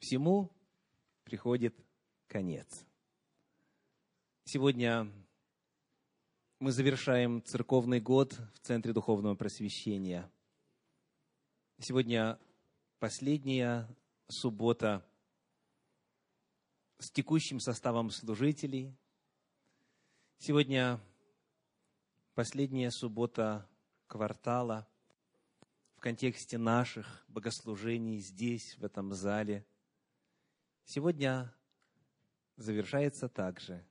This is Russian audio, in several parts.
Всему приходит конец. Сегодня мы завершаем церковный год в Центре Духовного Просвещения. Сегодня последняя суббота с текущим составом служителей. Сегодня последняя суббота квартала в контексте наших богослужений здесь, в этом зале. Сегодня завершается также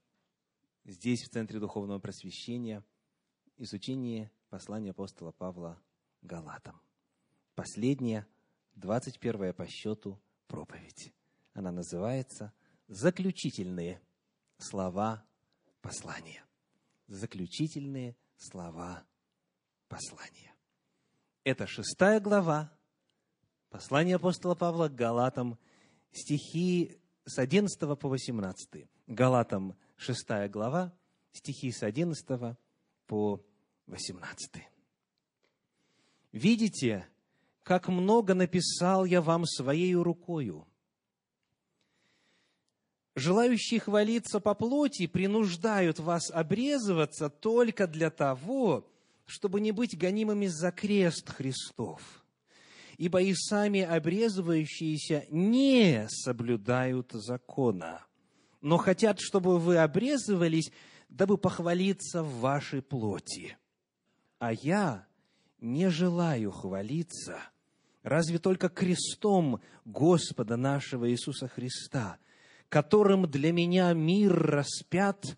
здесь, в Центре Духовного Просвещения, изучение послания апостола Павла Галатам. Последняя, 21 по счету проповедь. Она называется «Заключительные слова послания». Заключительные слова послания. Это шестая глава послания апостола Павла к Галатам, стихи с 11 по 18. Галатам 6 глава, стихи с 11 по 18. «Видите, как много написал я вам своей рукою. Желающие хвалиться по плоти принуждают вас обрезываться только для того, чтобы не быть гонимыми за крест Христов. Ибо и сами обрезывающиеся не соблюдают закона, но хотят, чтобы вы обрезывались, дабы похвалиться в вашей плоти. А я не желаю хвалиться, разве только крестом Господа нашего Иисуса Христа, которым для меня мир распят,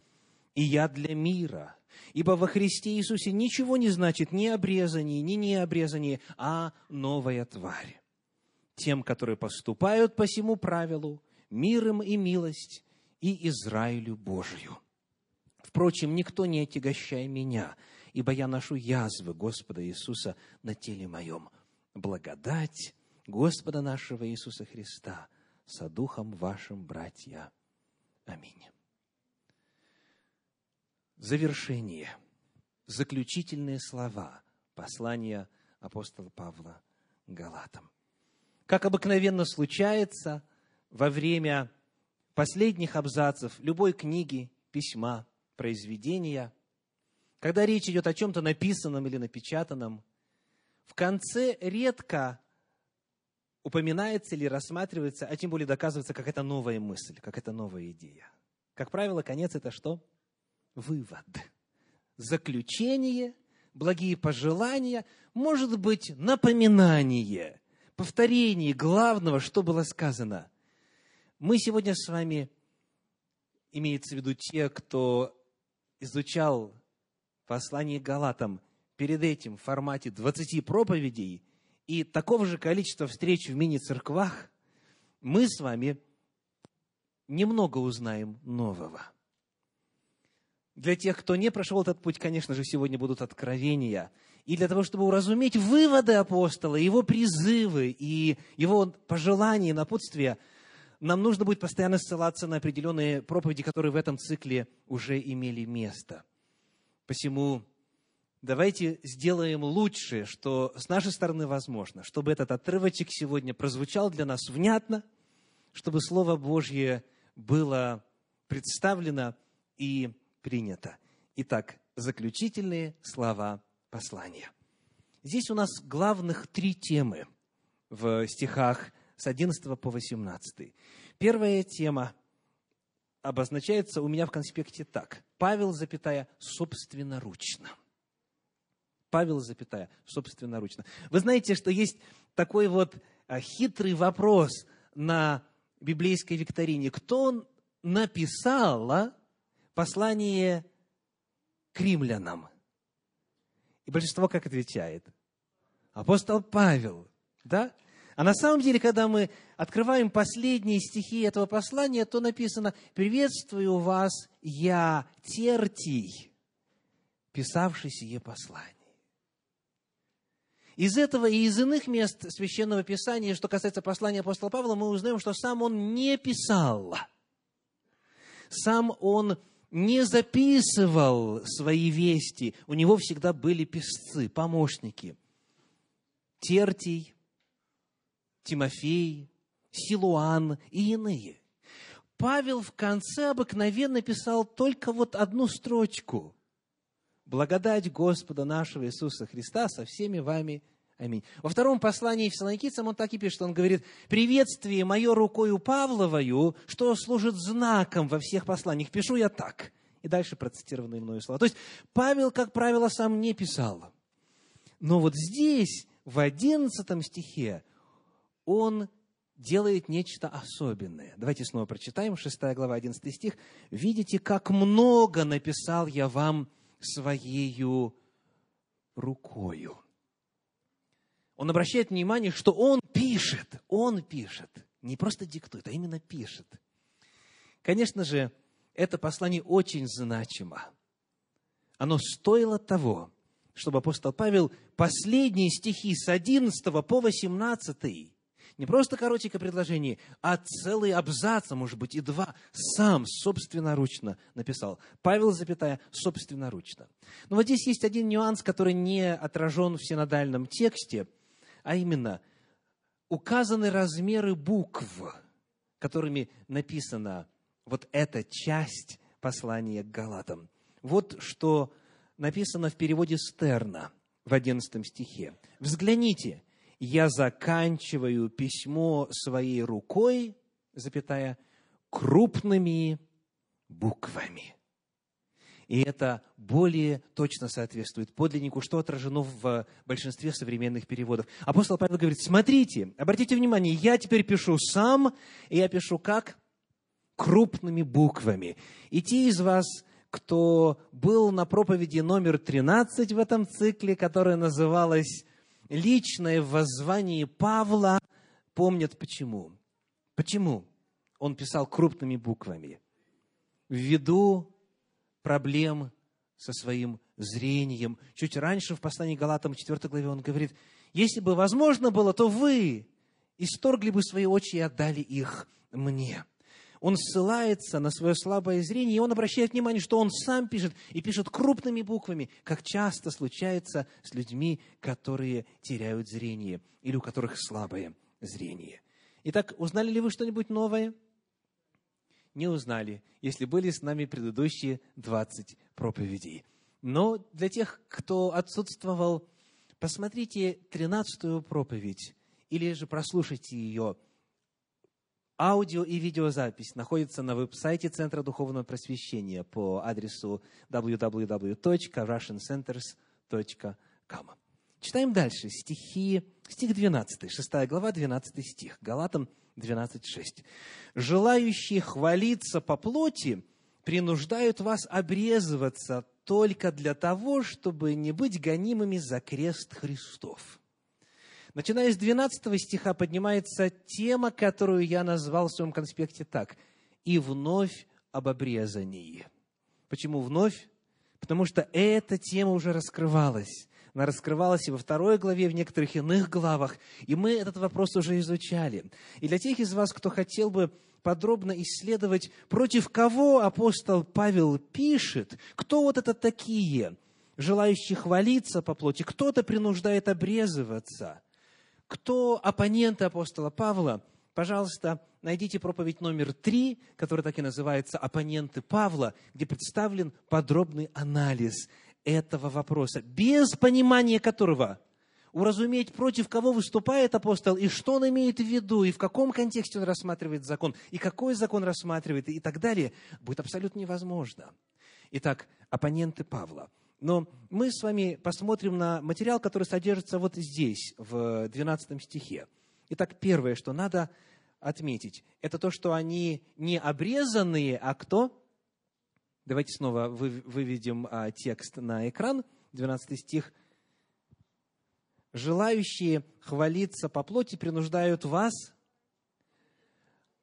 и я для мира – Ибо во Христе Иисусе ничего не значит ни обрезание, ни необрезание, а новая тварь. Тем, которые поступают по всему правилу, миром и милость, и Израилю Божию. Впрочем, никто не отягощай меня, ибо я ношу язвы Господа Иисуса на теле моем. Благодать Господа нашего Иисуса Христа со Духом вашим, братья. Аминь завершение, заключительные слова послания апостола Павла Галатам. Как обыкновенно случается во время последних абзацев любой книги, письма, произведения, когда речь идет о чем-то написанном или напечатанном, в конце редко упоминается или рассматривается, а тем более доказывается какая-то новая мысль, какая-то новая идея. Как правило, конец это что? Вывод, заключение, благие пожелания, может быть, напоминание, повторение главного, что было сказано. Мы сегодня с вами, имеется в виду те, кто изучал послание Галатам перед этим в формате 20 проповедей и такого же количества встреч в мини-церквах, мы с вами немного узнаем нового – для тех, кто не прошел этот путь, конечно же, сегодня будут откровения. И для того, чтобы уразуметь выводы апостола, его призывы и его пожелания, напутствия, нам нужно будет постоянно ссылаться на определенные проповеди, которые в этом цикле уже имели место. Посему давайте сделаем лучшее, что с нашей стороны возможно, чтобы этот отрывочек сегодня прозвучал для нас внятно, чтобы Слово Божье было представлено и принято. Итак, заключительные слова послания. Здесь у нас главных три темы в стихах с 11 по 18. Первая тема обозначается у меня в конспекте так. Павел, запятая, собственноручно. Павел, запятая, собственноручно. Вы знаете, что есть такой вот а, хитрый вопрос на библейской викторине. Кто написал послание к римлянам. И большинство как отвечает? Апостол Павел, да? А на самом деле, когда мы открываем последние стихи этого послания, то написано «Приветствую вас, я Тертий, писавший сие послание». Из этого и из иных мест Священного Писания, что касается послания апостола Павла, мы узнаем, что сам он не писал. Сам он не записывал свои вести. У него всегда были писцы, помощники. Тертий, Тимофей, Силуан и иные. Павел в конце обыкновенно писал только вот одну строчку. Благодать Господа нашего Иисуса Христа со всеми вами. Аминь. Во втором послании Фессалоникийцам он так и пишет, он говорит, «Приветствие мое рукою Павловою, что служит знаком во всех посланиях, пишу я так». И дальше процитированные мною слова. То есть Павел, как правило, сам не писал. Но вот здесь, в одиннадцатом стихе, он делает нечто особенное. Давайте снова прочитаем, 6 глава, 11 стих. «Видите, как много написал я вам своею рукою». Он обращает внимание, что он пишет, он пишет, не просто диктует, а именно пишет. Конечно же, это послание очень значимо. Оно стоило того, чтобы апостол Павел последние стихи с 11 по 18 не просто коротенькое предложение, а целый абзац, а может быть и два, сам собственноручно написал. Павел, запятая, собственноручно. Но вот здесь есть один нюанс, который не отражен в синодальном тексте, а именно указаны размеры букв, которыми написана вот эта часть послания к Галатам. Вот что написано в переводе Стерна в 11 стихе. Взгляните, я заканчиваю письмо своей рукой, запятая, крупными буквами. И это более точно соответствует подлиннику, что отражено в большинстве современных переводов. Апостол Павел говорит, смотрите, обратите внимание, я теперь пишу сам, и я пишу как? Крупными буквами. И те из вас, кто был на проповеди номер 13 в этом цикле, которая называлась личное воззвание Павла помнят почему. Почему? Он писал крупными буквами. Ввиду проблем со своим зрением. Чуть раньше в послании Галатам 4 главе он говорит, если бы возможно было, то вы исторгли бы свои очи и отдали их мне он ссылается на свое слабое зрение, и он обращает внимание, что он сам пишет, и пишет крупными буквами, как часто случается с людьми, которые теряют зрение, или у которых слабое зрение. Итак, узнали ли вы что-нибудь новое? Не узнали, если были с нами предыдущие 20 проповедей. Но для тех, кто отсутствовал, посмотрите 13 проповедь, или же прослушайте ее Аудио и видеозапись находится на веб-сайте Центра Духовного Просвещения по адресу www.russiancenters.com. Читаем дальше стихи, стих 12, 6 глава, 12 стих, Галатам 12.6. «Желающие хвалиться по плоти принуждают вас обрезываться только для того, чтобы не быть гонимыми за крест Христов». Начиная с 12 стиха поднимается тема, которую я назвал в своем конспекте так. «И вновь об обрезании». Почему вновь? Потому что эта тема уже раскрывалась. Она раскрывалась и во второй главе, и в некоторых иных главах. И мы этот вопрос уже изучали. И для тех из вас, кто хотел бы подробно исследовать, против кого апостол Павел пишет, кто вот это такие, желающие хвалиться по плоти, кто-то принуждает обрезываться – кто оппоненты апостола Павла, пожалуйста, найдите проповедь номер три, которая так и называется «Оппоненты Павла», где представлен подробный анализ этого вопроса, без понимания которого уразуметь, против кого выступает апостол, и что он имеет в виду, и в каком контексте он рассматривает закон, и какой закон рассматривает, и так далее, будет абсолютно невозможно. Итак, оппоненты Павла – но мы с вами посмотрим на материал, который содержится вот здесь, в 12 стихе. Итак, первое, что надо отметить, это то, что они не обрезанные, а кто? Давайте снова выведем а, текст на экран, 12 стих. «Желающие хвалиться по плоти принуждают вас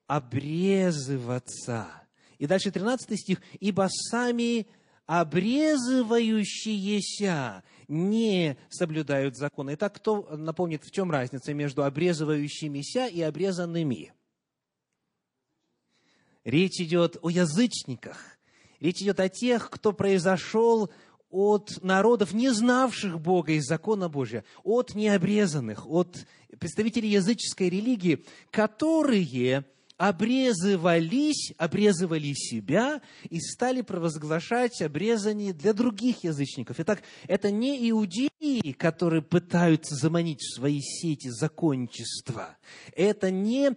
обрезываться». И дальше 13 стих. «Ибо сами обрезывающиеся не соблюдают законы. Итак, кто напомнит, в чем разница между обрезывающимися и обрезанными? Речь идет о язычниках. Речь идет о тех, кто произошел от народов, не знавших Бога и закона Божия, от необрезанных, от представителей языческой религии, которые обрезывались, обрезывали себя и стали провозглашать обрезание для других язычников. Итак, это не иудеи, которые пытаются заманить в свои сети законничества. Это не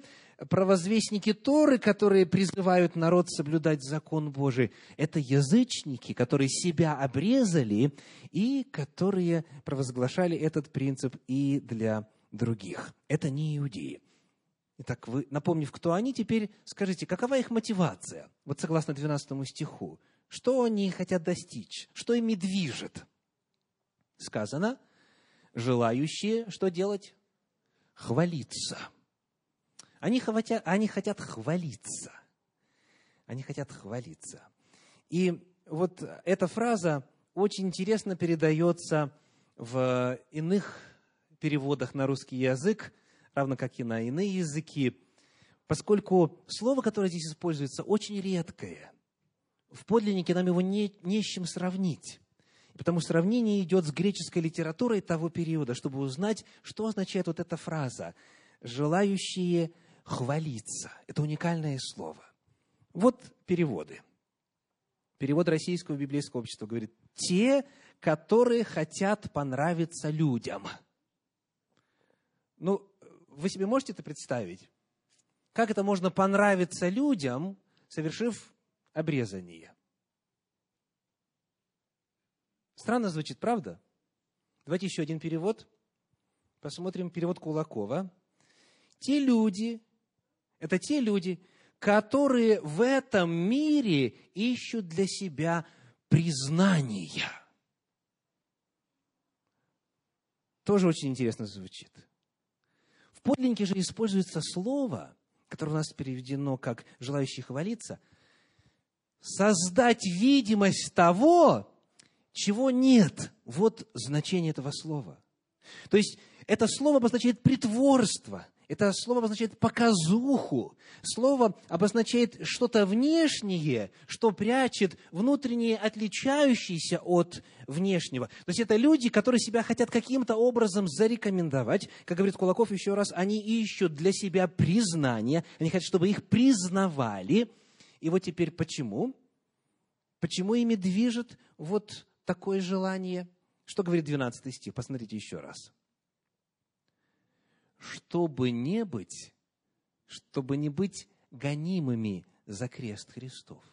провозвестники Торы, которые призывают народ соблюдать закон Божий. Это язычники, которые себя обрезали и которые провозглашали этот принцип и для других. Это не иудеи. Итак, вы, напомнив, кто они, теперь скажите, какова их мотивация? Вот согласно 12 стиху. Что они хотят достичь? Что ими движет? Сказано, желающие что делать? Хвалиться. Они хотят, они хотят хвалиться. Они хотят хвалиться. И вот эта фраза очень интересно передается в иных переводах на русский язык равно как и на иные языки, поскольку слово, которое здесь используется, очень редкое. В подлиннике нам его не, не с чем сравнить. Потому сравнение идет с греческой литературой того периода, чтобы узнать, что означает вот эта фраза «желающие хвалиться». Это уникальное слово. Вот переводы. Перевод Российского библейского общества говорит «те, которые хотят понравиться людям». Ну, вы себе можете это представить? Как это можно понравиться людям, совершив обрезание? Странно звучит, правда? Давайте еще один перевод. Посмотрим перевод Кулакова. Те люди, это те люди, которые в этом мире ищут для себя признания. Тоже очень интересно звучит. В подлиннике же используется слово, которое у нас переведено как «желающий хвалиться», создать видимость того, чего нет. Вот значение этого слова. То есть, это слово обозначает притворство – это слово обозначает показуху. Слово обозначает что-то внешнее, что прячет внутреннее, отличающееся от внешнего. То есть это люди, которые себя хотят каким-то образом зарекомендовать. Как говорит Кулаков еще раз, они ищут для себя признание, они хотят, чтобы их признавали. И вот теперь почему? Почему ими движет вот такое желание? Что говорит 12 стих? Посмотрите еще раз чтобы не быть, чтобы не быть гонимыми за крест Христов.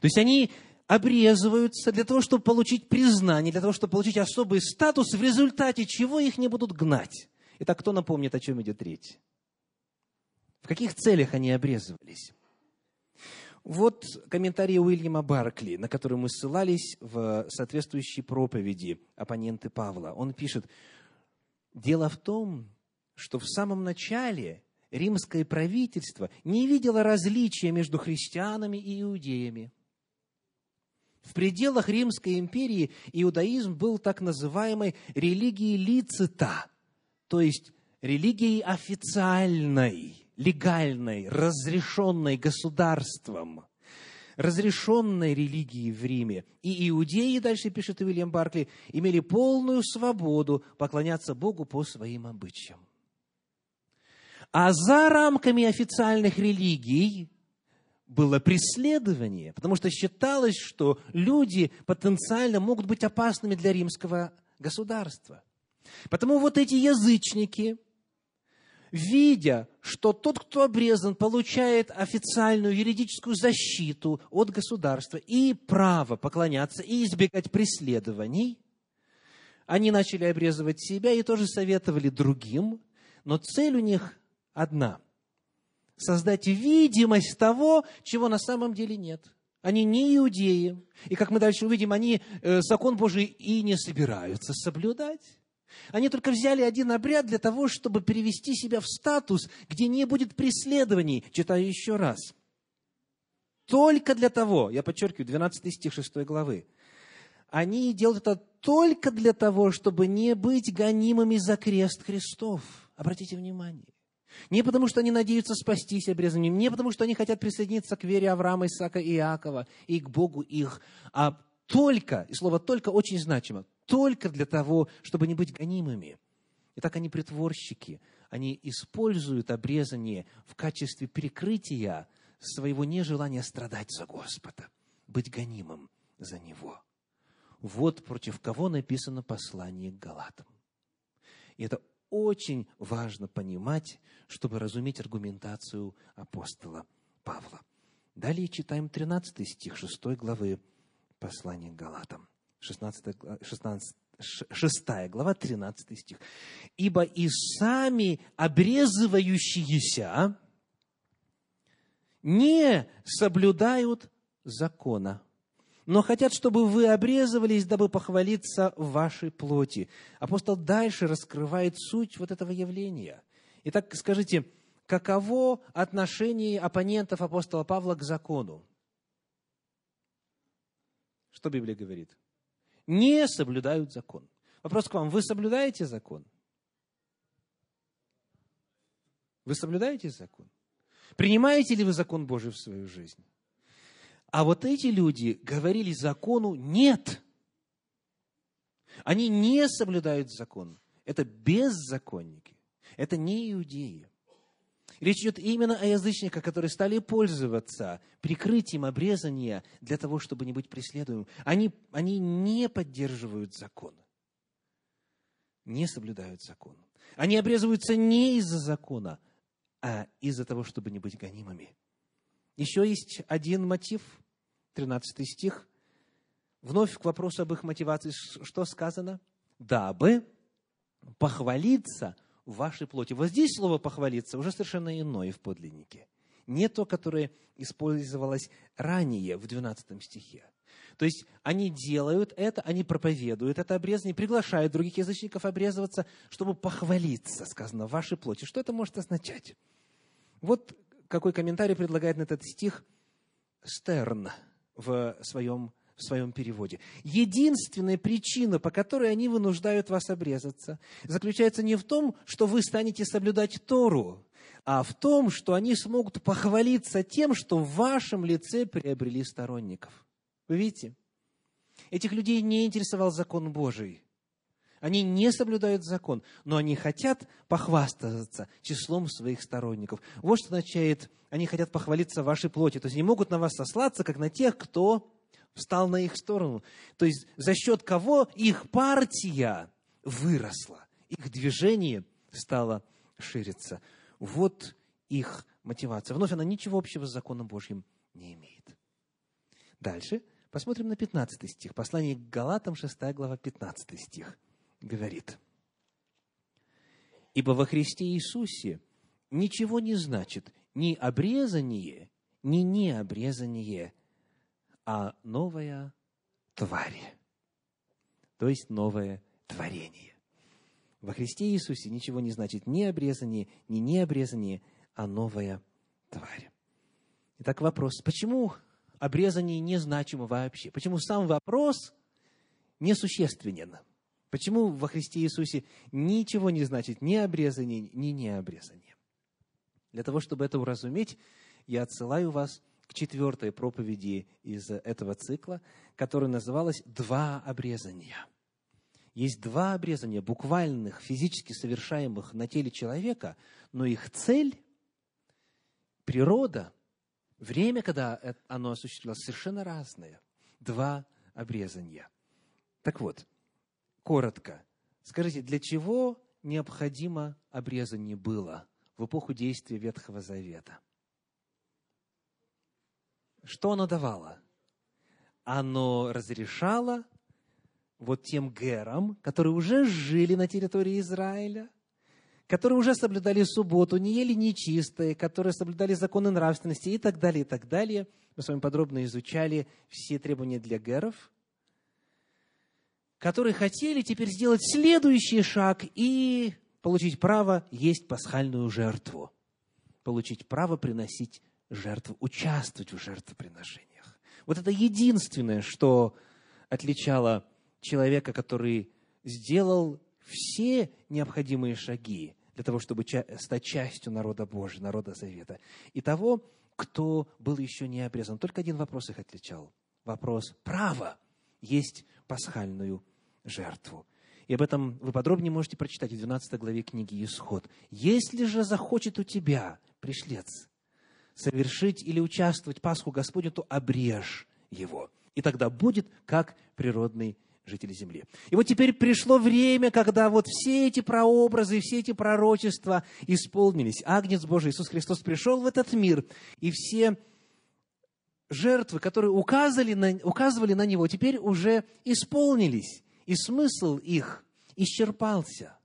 То есть они обрезываются для того, чтобы получить признание, для того, чтобы получить особый статус, в результате чего их не будут гнать. Итак, кто напомнит, о чем идет речь? В каких целях они обрезывались? Вот комментарий Уильяма Баркли, на который мы ссылались в соответствующей проповеди оппоненты Павла. Он пишет, дело в том, что в самом начале римское правительство не видело различия между христианами и иудеями. В пределах Римской империи иудаизм был так называемой религией лицита, то есть религией официальной, легальной, разрешенной государством, разрешенной религией в Риме. И иудеи, дальше пишет Уильям Баркли, имели полную свободу поклоняться Богу по своим обычаям. А за рамками официальных религий было преследование, потому что считалось, что люди потенциально могут быть опасными для римского государства. Потому вот эти язычники, видя, что тот, кто обрезан, получает официальную юридическую защиту от государства и право поклоняться и избегать преследований, они начали обрезывать себя и тоже советовали другим, но цель у них одна – создать видимость того, чего на самом деле нет. Они не иудеи. И, как мы дальше увидим, они э, закон Божий и не собираются соблюдать. Они только взяли один обряд для того, чтобы перевести себя в статус, где не будет преследований. Читаю еще раз. Только для того, я подчеркиваю, 12 стих 6 главы, они делают это только для того, чтобы не быть гонимыми за крест Христов. Обратите внимание. Не потому, что они надеются спастись обрезанием, не потому, что они хотят присоединиться к вере Авраама, Исаака и Иакова и к Богу их, а только, и слово «только» очень значимо, только для того, чтобы не быть гонимыми. Итак, они притворщики, они используют обрезание в качестве перекрытия своего нежелания страдать за Господа, быть гонимым за Него. Вот против кого написано послание к Галатам. И это очень важно понимать, чтобы разуметь аргументацию апостола Павла. Далее читаем 13 стих 6 главы послания к Галатам. 16, 16, 6 глава, 13 стих. «Ибо и сами обрезывающиеся не соблюдают закона, но хотят, чтобы вы обрезывались, дабы похвалиться в вашей плоти». Апостол дальше раскрывает суть вот этого явления. Итак, скажите, каково отношение оппонентов апостола Павла к закону? Что Библия говорит? Не соблюдают закон. Вопрос к вам. Вы соблюдаете закон? Вы соблюдаете закон? Принимаете ли вы закон Божий в свою жизнь? А вот эти люди говорили закону «нет». Они не соблюдают закон. Это беззаконники. Это не иудеи. Речь идет именно о язычниках, которые стали пользоваться прикрытием обрезания для того, чтобы не быть преследуемым. Они, они не поддерживают закон, не соблюдают закон. Они обрезываются не из-за закона, а из-за того, чтобы не быть гонимыми. Еще есть один мотив, 13 стих. Вновь к вопросу об их мотивации. Что сказано? Дабы похвалиться в вашей плоти. Вот здесь слово «похвалиться» уже совершенно иное в подлиннике. Не то, которое использовалось ранее в 12 стихе. То есть они делают это, они проповедуют это обрезание, приглашают других язычников обрезываться, чтобы похвалиться, сказано, в вашей плоти. Что это может означать? Вот какой комментарий предлагает на этот стих Стерн в своем в своем переводе. Единственная причина, по которой они вынуждают вас обрезаться, заключается не в том, что вы станете соблюдать Тору, а в том, что они смогут похвалиться тем, что в вашем лице приобрели сторонников. Вы видите? Этих людей не интересовал закон Божий. Они не соблюдают закон, но они хотят похвастаться числом своих сторонников. Вот что означает, они хотят похвалиться вашей плоти. То есть они могут на вас сослаться, как на тех, кто встал на их сторону. То есть за счет кого их партия выросла, их движение стало шириться. Вот их мотивация. Вновь она ничего общего с законом Божьим не имеет. Дальше посмотрим на 15 стих. Послание к Галатам, 6 глава, 15 стих говорит. «Ибо во Христе Иисусе ничего не значит ни обрезание, ни необрезание, а новая тварь, то есть новое творение. Во Христе Иисусе ничего не значит ни обрезание, ни необрезание, а новая тварь. Итак, вопрос, почему обрезание незначимо вообще? Почему сам вопрос несущественен? Почему во Христе Иисусе ничего не значит ни обрезание, ни необрезание? Для того, чтобы это уразуметь, я отсылаю вас к четвертой проповеди из этого цикла, которая называлась «Два обрезания». Есть два обрезания, буквальных, физически совершаемых на теле человека, но их цель, природа, время, когда оно осуществлялось, совершенно разное. Два обрезания. Так вот, коротко, скажите, для чего необходимо обрезание было в эпоху действия Ветхого Завета – что оно давало? Оно разрешало вот тем герам, которые уже жили на территории Израиля, которые уже соблюдали субботу, не ели нечистые, которые соблюдали законы нравственности и так далее, и так далее. Мы с вами подробно изучали все требования для геров, которые хотели теперь сделать следующий шаг и получить право есть пасхальную жертву, получить право приносить жертв, участвовать в жертвоприношениях. Вот это единственное, что отличало человека, который сделал все необходимые шаги для того, чтобы стать частью народа Божьего, народа Завета, и того, кто был еще не обрезан. Только один вопрос их отличал. Вопрос права есть пасхальную жертву. И об этом вы подробнее можете прочитать в 12 главе книги «Исход». «Если же захочет у тебя, пришлец, совершить или участвовать Пасху Господню, то обрежь его, и тогда будет как природный житель земли. И вот теперь пришло время, когда вот все эти прообразы, все эти пророчества исполнились. Агнец Божий Иисус Христос пришел в этот мир, и все жертвы, которые указывали на, указывали на Него, теперь уже исполнились, и смысл их исчерпался.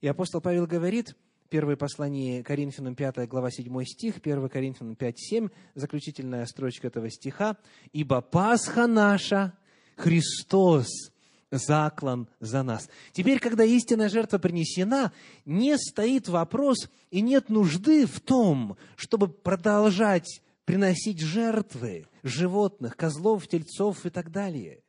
И апостол Павел говорит, первое послание Коринфянам, 5 глава, 7 стих, 1 Коринфянам 5, 7, заключительная строчка этого стиха, «Ибо Пасха наша, Христос, заклан за нас». Теперь, когда истинная жертва принесена, не стоит вопрос и нет нужды в том, чтобы продолжать приносить жертвы животных, козлов, тельцов и так далее.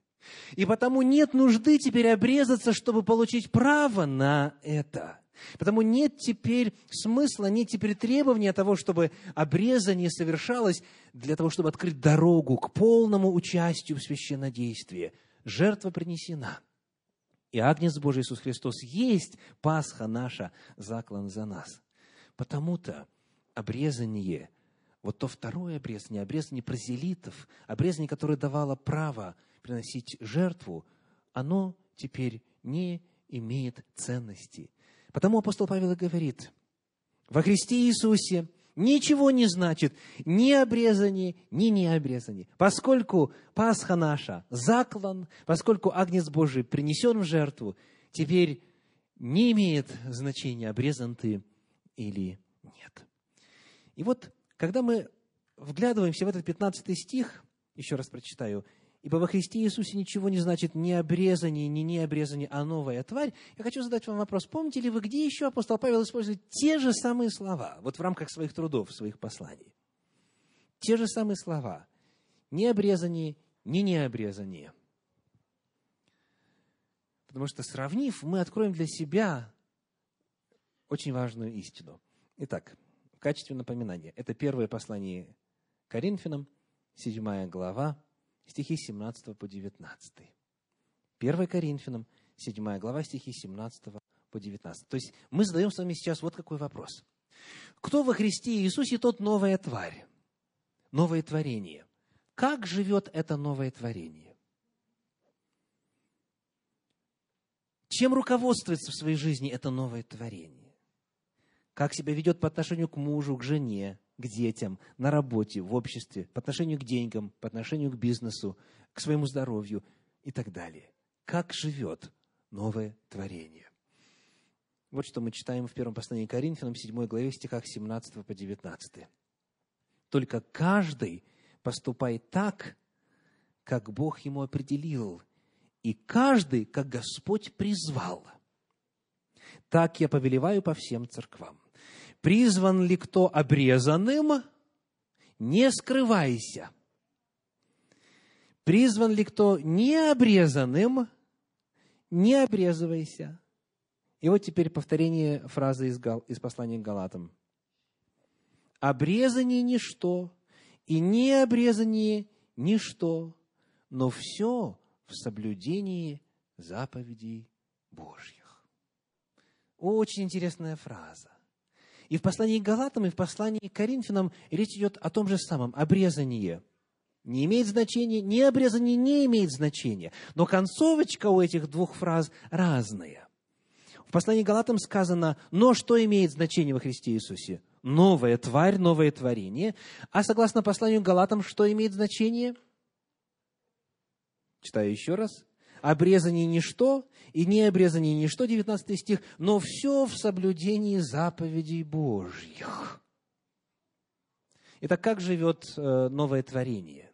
И потому нет нужды теперь обрезаться, чтобы получить право на это. Потому нет теперь смысла, нет теперь требования того, чтобы обрезание совершалось для того, чтобы открыть дорогу к полному участию в священнодействии. Жертва принесена. И Агнец Божий Иисус Христос есть Пасха наша, заклан за нас. Потому-то обрезание вот то второе обрезание, обрезание прозелитов, обрезание, которое давало право приносить жертву, оно теперь не имеет ценности. Потому апостол Павел и говорит, во Христе Иисусе ничего не значит ни обрезание, ни необрезание. Поскольку Пасха наша заклан, поскольку Агнец Божий принесен в жертву, теперь не имеет значения, обрезан ты или нет. И вот когда мы вглядываемся в этот 15 стих, еще раз прочитаю, «Ибо во Христе Иисусе ничего не значит ни обрезание, ни не обрезание, а новая тварь». Я хочу задать вам вопрос. Помните ли вы, где еще апостол Павел использует те же самые слова, вот в рамках своих трудов, своих посланий? Те же самые слова. Ни обрезание, ни не обрезание. Потому что, сравнив, мы откроем для себя очень важную истину. Итак, качестве напоминания. Это первое послание Коринфянам, 7 глава, стихи 17 по 19. 1 Коринфянам, 7 глава, стихи 17 по 19. То есть мы задаем с вами сейчас вот какой вопрос. Кто во Христе Иисусе, тот новая тварь, новое творение. Как живет это новое творение? Чем руководствуется в своей жизни это новое творение? как себя ведет по отношению к мужу, к жене, к детям, на работе, в обществе, по отношению к деньгам, по отношению к бизнесу, к своему здоровью и так далее. Как живет новое творение. Вот что мы читаем в первом послании Коринфянам, 7 главе, стихах 17 по 19. «Только каждый поступает так, как Бог ему определил, и каждый, как Господь призвал. Так я повелеваю по всем церквам призван ли кто обрезанным, не скрывайся. Призван ли кто необрезанным, не обрезывайся. И вот теперь повторение фразы из, Гал, из послания к Галатам. Обрезание – ничто, и необрезание – ничто, но все в соблюдении заповедей Божьих. Очень интересная фраза. И в послании к Галатам, и в послании к Коринфянам речь идет о том же самом, обрезании. Не имеет значения, не обрезание не имеет значения. Но концовочка у этих двух фраз разная. В послании к Галатам сказано, но что имеет значение во Христе Иисусе? Новая тварь, новое творение. А согласно посланию к Галатам, что имеет значение? Читаю еще раз обрезание ничто, и не обрезание ничто, 19 стих, но все в соблюдении заповедей Божьих. Итак, как живет э, новое творение?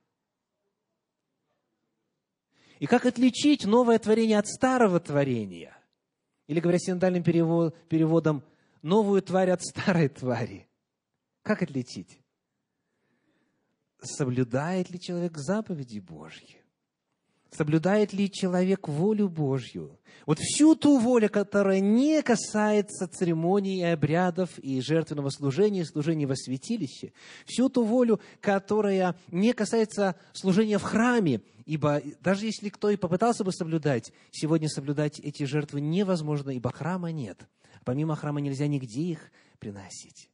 И как отличить новое творение от старого творения? Или, говоря синодальным переводом, новую тварь от старой твари? Как отличить? Соблюдает ли человек заповеди Божьи? Соблюдает ли человек волю Божью? Вот всю ту волю, которая не касается церемоний и обрядов и жертвенного служения, и служения во святилище, всю ту волю, которая не касается служения в храме, ибо даже если кто и попытался бы соблюдать, сегодня соблюдать эти жертвы невозможно, ибо храма нет. Помимо храма нельзя нигде их приносить.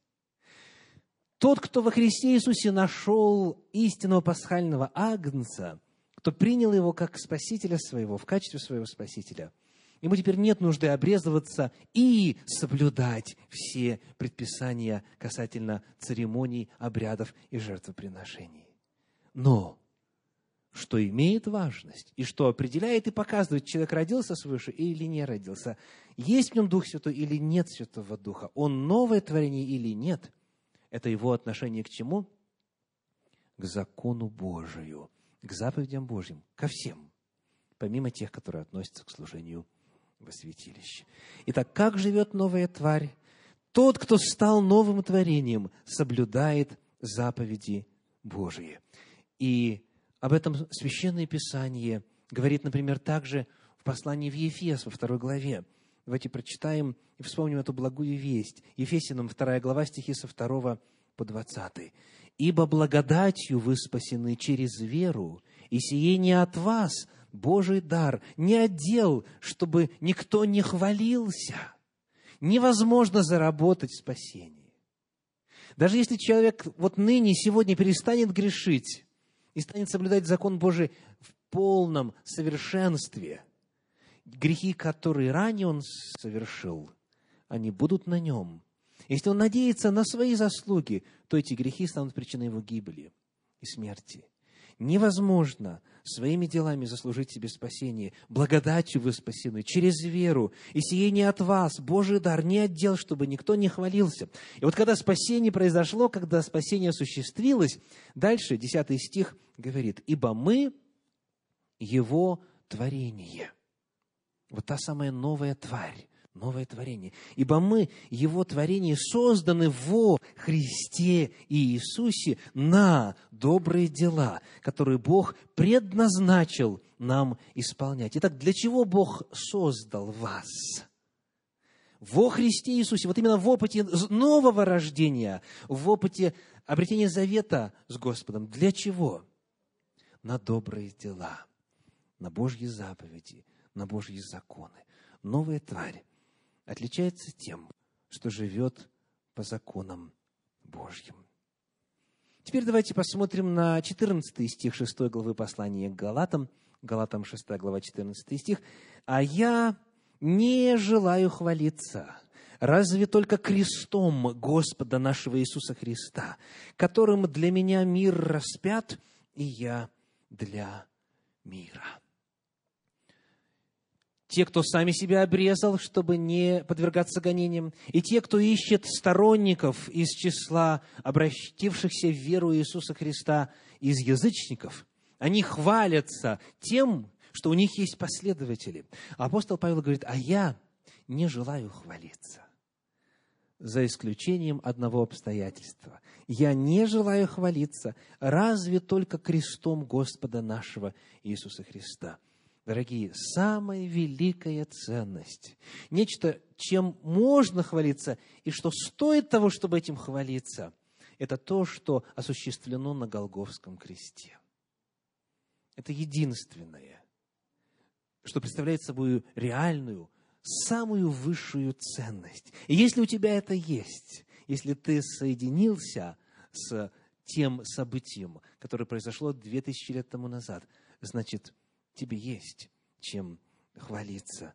Тот, кто во Христе Иисусе нашел истинного пасхального агнца – кто принял его как спасителя своего, в качестве своего спасителя, ему теперь нет нужды обрезываться и соблюдать все предписания касательно церемоний, обрядов и жертвоприношений. Но что имеет важность и что определяет и показывает, человек родился свыше или не родился, есть в нем Дух Святой или нет Святого Духа, он новое творение или нет, это его отношение к чему? К закону Божию к заповедям Божьим, ко всем, помимо тех, которые относятся к служению во святилище. Итак, как живет новая тварь? Тот, кто стал новым творением, соблюдает заповеди Божьи. И об этом Священное Писание говорит, например, также в послании в Ефес, во второй главе. Давайте прочитаем и вспомним эту благую весть. Ефесиным, вторая глава, стихи со второго по двадцатый. Ибо благодатью вы спасены через веру, и сие не от вас, Божий дар, не отдел, чтобы никто не хвалился. Невозможно заработать спасение. Даже если человек вот ныне, сегодня перестанет грешить и станет соблюдать закон Божий в полном совершенстве, грехи, которые ранее он совершил, они будут на нем – если он надеется на свои заслуги, то эти грехи станут причиной его гибели и смерти. Невозможно своими делами заслужить себе спасение. Благодатью вы спасены, через веру. И сие не от вас, Божий дар, не отдел, чтобы никто не хвалился. И вот когда спасение произошло, когда спасение осуществилось, дальше, 10 стих говорит, «Ибо мы Его творение». Вот та самая новая тварь, новое творение. Ибо мы, Его творение, созданы во Христе и Иисусе на добрые дела, которые Бог предназначил нам исполнять. Итак, для чего Бог создал вас? Во Христе Иисусе, вот именно в опыте нового рождения, в опыте обретения завета с Господом. Для чего? На добрые дела, на Божьи заповеди, на Божьи законы. Новая тварь отличается тем, что живет по законам Божьим. Теперь давайте посмотрим на 14 стих 6 главы послания к Галатам. Галатам 6 глава 14 стих. «А я не желаю хвалиться, разве только крестом Господа нашего Иисуса Христа, которым для меня мир распят, и я для мира» те, кто сами себя обрезал, чтобы не подвергаться гонениям, и те, кто ищет сторонников из числа обратившихся в веру Иисуса Христа из язычников, они хвалятся тем, что у них есть последователи. Апостол Павел говорит, а я не желаю хвалиться за исключением одного обстоятельства. Я не желаю хвалиться, разве только крестом Господа нашего Иисуса Христа – дорогие, самая великая ценность, нечто, чем можно хвалиться и что стоит того, чтобы этим хвалиться, это то, что осуществлено на Голговском кресте. Это единственное, что представляет собой реальную, самую высшую ценность. И если у тебя это есть, если ты соединился с тем событием, которое произошло две тысячи лет тому назад, значит, тебе есть чем хвалиться.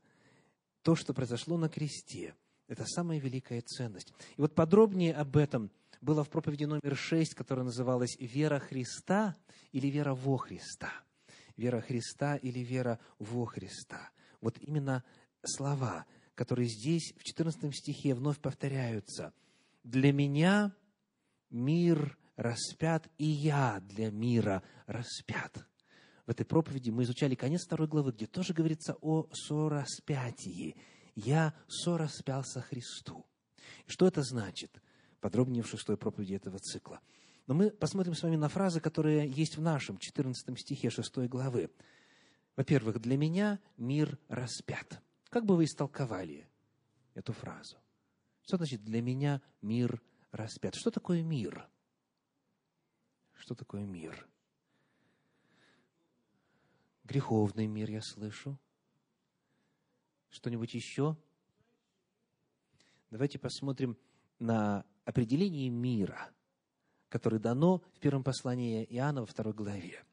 То, что произошло на кресте, это самая великая ценность. И вот подробнее об этом было в проповеди номер шесть, которая называлась «Вера Христа» или «Вера во Христа». «Вера Христа» или «Вера во Христа». Вот именно слова, которые здесь в 14 стихе вновь повторяются. «Для меня мир распят, и я для мира распят» в этой проповеди мы изучали конец второй главы, где тоже говорится о сораспятии. «Я сораспялся Христу». Что это значит? Подробнее в шестой проповеди этого цикла. Но мы посмотрим с вами на фразы, которые есть в нашем 14 стихе 6 главы. Во-первых, для меня мир распят. Как бы вы истолковали эту фразу? Что значит для меня мир распят? Что такое мир? Что такое мир? Греховный мир, я слышу. Что-нибудь еще? Давайте посмотрим на определение мира, которое дано в первом послании Иоанна во второй главе.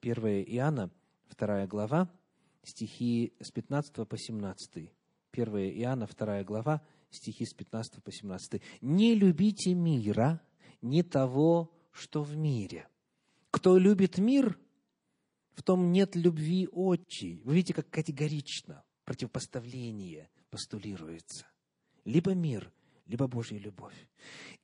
1 Иоанна, вторая глава, стихи с 15 по 17. 1 Иоанна, вторая глава, стихи с 15 по 17. «Не любите мира, не того, что в мире. Кто любит мир, в том нет любви отчей». Вы видите, как категорично противопоставление постулируется. Либо мир, либо Божья любовь.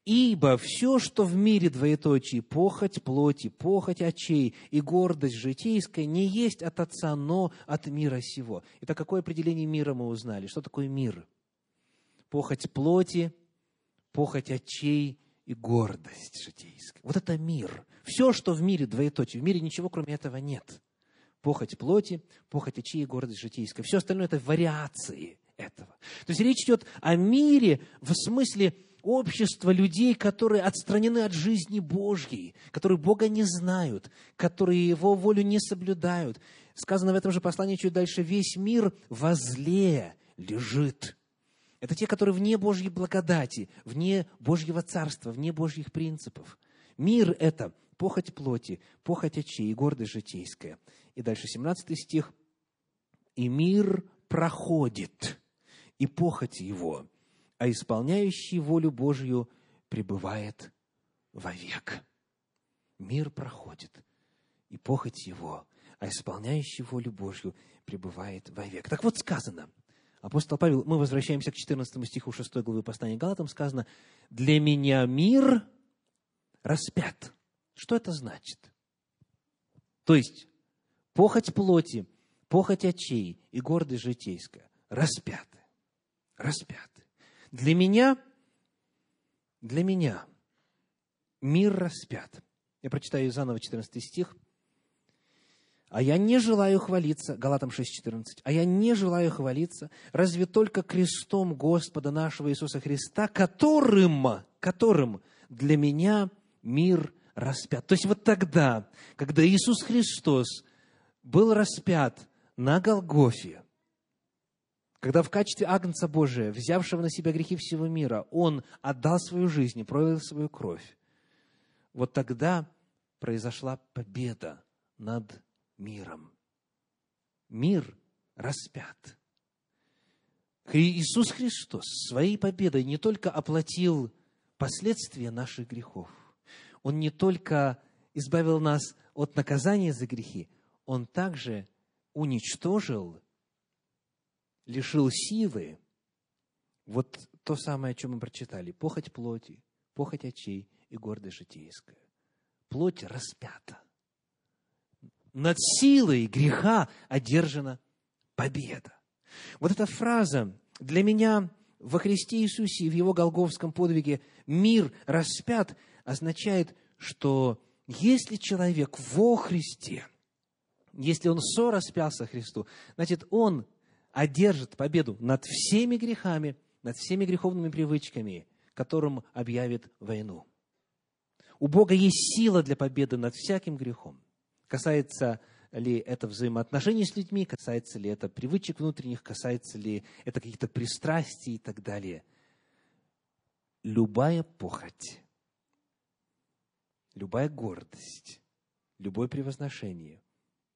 Ибо все, что в мире двоеточие, похоть плоти, похоть очей и гордость житейская, не есть от Отца, но от мира сего. Итак, какое определение мира мы узнали? Что такое мир? Похоть плоти, похоть очей и гордость житейская. Вот это мир. Все, что в мире двоеточие. В мире ничего, кроме этого, нет. Похоть плоти, похоть очей и гордость житейская. Все остальное – это вариации этого. То есть речь идет о мире в смысле общества людей, которые отстранены от жизни Божьей, которые Бога не знают, которые Его волю не соблюдают. Сказано в этом же послании чуть дальше, весь мир возле лежит. Это те, которые вне Божьей благодати, вне Божьего царства, вне Божьих принципов. Мир – это похоть плоти, похоть очей и гордость житейская. И дальше 17 стих. «И мир проходит, и похоть его, а исполняющий волю Божью пребывает вовек. Мир проходит, и похоть его, а исполняющий волю Божью пребывает вовек. Так вот сказано, апостол Павел, мы возвращаемся к 14 стиху 6 главы послания Галатам, сказано, «Для меня мир распят». Что это значит? То есть, похоть плоти, похоть очей и гордость житейская распяты распяты. Для меня, для меня мир распят. Я прочитаю заново 14 стих. А я не желаю хвалиться, Галатам 6.14, а я не желаю хвалиться, разве только крестом Господа нашего Иисуса Христа, которым, которым для меня мир распят. То есть вот тогда, когда Иисус Христос был распят на Голгофе, когда в качестве Агнца Божия, взявшего на себя грехи всего мира, Он отдал свою жизнь и пролил свою кровь, вот тогда произошла победа над миром. Мир распят. Иисус Христос своей победой не только оплатил последствия наших грехов, Он не только избавил нас от наказания за грехи, Он также уничтожил лишил силы вот то самое, о чем мы прочитали. Похоть плоти, похоть очей и гордость житейская. Плоть распята. Над силой греха одержана победа. Вот эта фраза для меня во Христе Иисусе и в Его голговском подвиге «мир распят» означает, что если человек во Христе, если он сораспялся Христу, значит, он одержит победу над всеми грехами, над всеми греховными привычками, которым объявит войну. У Бога есть сила для победы над всяким грехом. Касается ли это взаимоотношений с людьми, касается ли это привычек внутренних, касается ли это каких-то пристрастий и так далее. Любая похоть, любая гордость, любое превозношение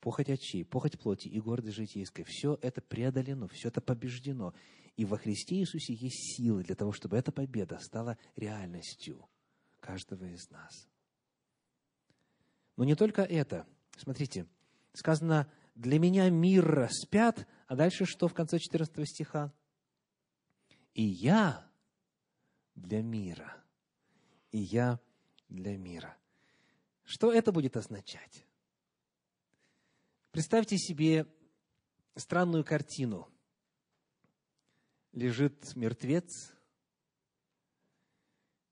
похоть очей, похоть плоти и гордость житейская, все это преодолено, все это побеждено. И во Христе Иисусе есть силы для того, чтобы эта победа стала реальностью каждого из нас. Но не только это. Смотрите, сказано, для меня мир распят, а дальше что в конце 14 стиха? И я для мира. И я для мира. Что это будет означать? Представьте себе странную картину. Лежит мертвец,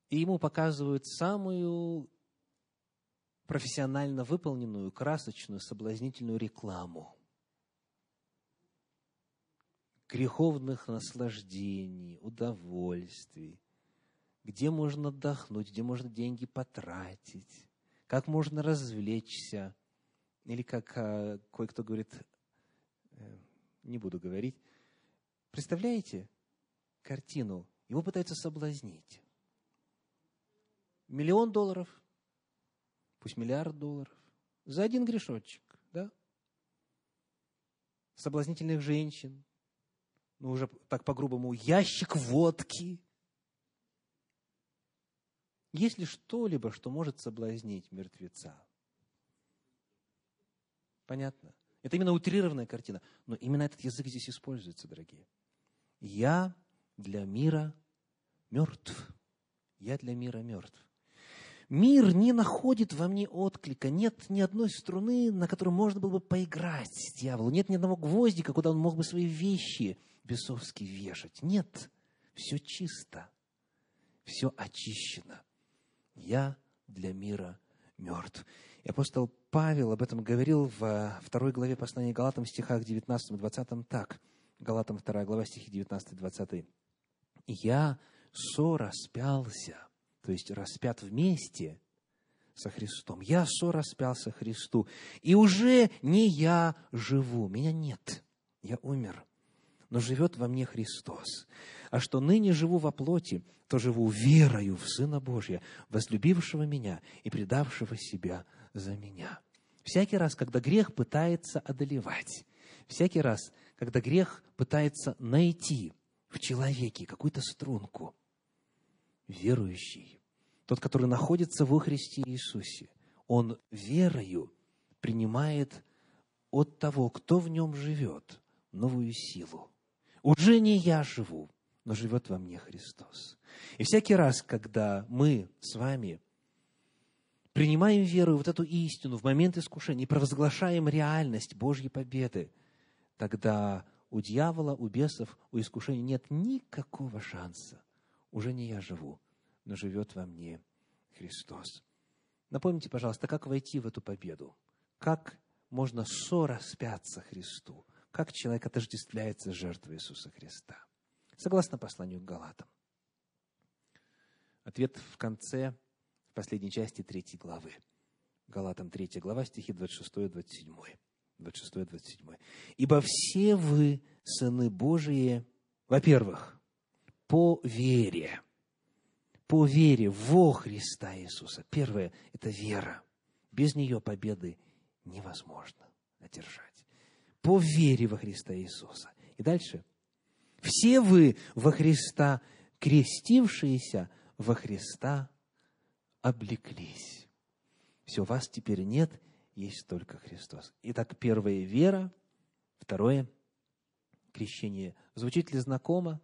и ему показывают самую профессионально выполненную, красочную, соблазнительную рекламу. греховных наслаждений, удовольствий, где можно отдохнуть, где можно деньги потратить, как можно развлечься, или как а, кое-кто говорит, э, не буду говорить, представляете картину? Его пытаются соблазнить. Миллион долларов, пусть миллиард долларов, за один грешочек, да? Соблазнительных женщин, ну уже так по-грубому, ящик водки. Есть ли что-либо, что может соблазнить мертвеца? Понятно? Это именно утрированная картина. Но именно этот язык здесь используется, дорогие. Я для мира мертв. Я для мира мертв. Мир не находит во мне отклика. Нет ни одной струны, на которой можно было бы поиграть дьяволу. Нет ни одного гвоздика, куда он мог бы свои вещи бесовски вешать. Нет. Все чисто. Все очищено. Я для мира мертв. И апостол Павел об этом говорил в второй главе послания Галатам, стихах 19 и 20 так. Галатам 2 глава, стихи 19 и 20. «Я сораспялся, то есть распят вместе со Христом. Я сораспялся Христу, и уже не я живу, меня нет, я умер, но живет во мне Христос. А что ныне живу во плоти, то живу верою в Сына Божия, возлюбившего меня и предавшего себя за меня. Всякий раз, когда грех пытается одолевать, всякий раз, когда грех пытается найти в человеке какую-то струнку, верующий, тот, который находится во Христе Иисусе, он верою принимает от того, кто в нем живет, новую силу. Уже не я живу, но живет во мне Христос. И всякий раз, когда мы с вами принимаем веру вот эту истину в момент искушения и провозглашаем реальность Божьей победы, тогда у дьявола, у бесов, у искушения нет никакого шанса. Уже не я живу, но живет во мне Христос. Напомните, пожалуйста, как войти в эту победу? Как можно сораспяться Христу? Как человек отождествляется жертвой Иисуса Христа? Согласно посланию к Галатам. Ответ в конце в последней части третьей главы. Галатам 3 глава, стихи 26-27. 26-27. «Ибо все вы, сыны Божии, во-первых, по вере, по вере во Христа Иисуса. Первое – это вера. Без нее победы невозможно одержать. По вере во Христа Иисуса. И дальше. Все вы во Христа, крестившиеся во Христа облеклись. Все, вас теперь нет, есть только Христос. Итак, первое – вера, второе – крещение. Звучит ли знакомо?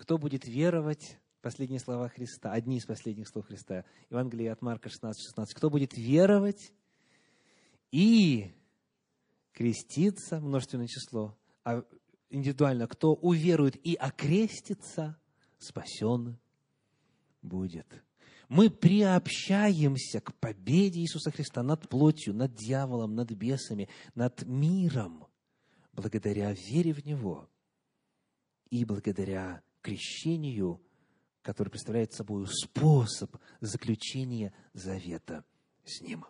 Кто будет веровать? Последние слова Христа, одни из последних слов Христа. Евангелие от Марка 16, 16. Кто будет веровать и креститься, множественное число, а индивидуально, кто уверует и окрестится, спасен будет мы приобщаемся к победе Иисуса Христа над плотью, над дьяволом, над бесами, над миром, благодаря вере в Него и благодаря крещению, который представляет собой способ заключения завета с Ним.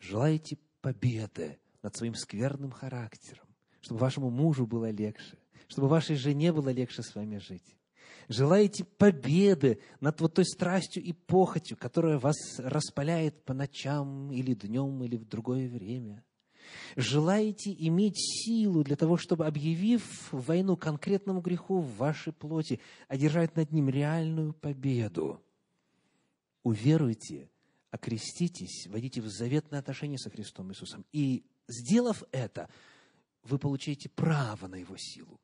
Желаете победы над своим скверным характером, чтобы вашему мужу было легче, чтобы вашей жене было легче с вами жить желаете победы над вот той страстью и похотью, которая вас распаляет по ночам или днем, или в другое время, желаете иметь силу для того, чтобы, объявив войну конкретному греху в вашей плоти, одержать над ним реальную победу, уверуйте, окреститесь, войдите в заветное отношение со Христом Иисусом. И, сделав это, вы получаете право на Его силу.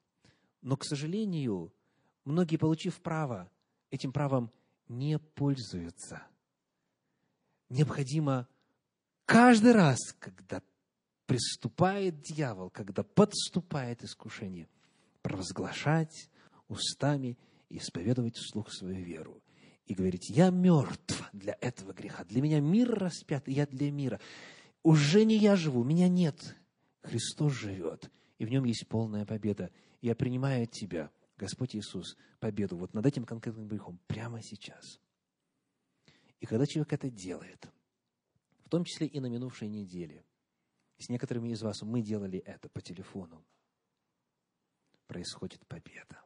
Но, к сожалению, многие, получив право, этим правом не пользуются. Необходимо каждый раз, когда приступает дьявол, когда подступает искушение, провозглашать устами и исповедовать вслух свою веру. И говорить, я мертв для этого греха, для меня мир распят, и я для мира. Уже не я живу, меня нет, Христос живет. и в нем есть полная победа. Я принимаю от Тебя, Господь Иисус, победу вот над этим конкретным грехом прямо сейчас. И когда человек это делает, в том числе и на минувшей неделе, с некоторыми из вас мы делали это по телефону, происходит победа.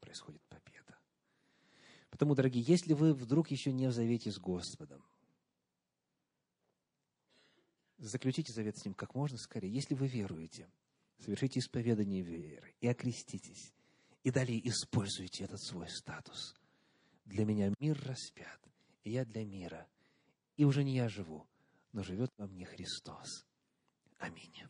Происходит победа. Потому, дорогие, если вы вдруг еще не в завете с Господом, заключите завет с Ним как можно скорее. Если вы веруете, совершите исповедание веры и окреститесь. И далее используйте этот свой статус. Для меня мир распят, и я для мира. И уже не я живу, но живет во мне Христос. Аминь.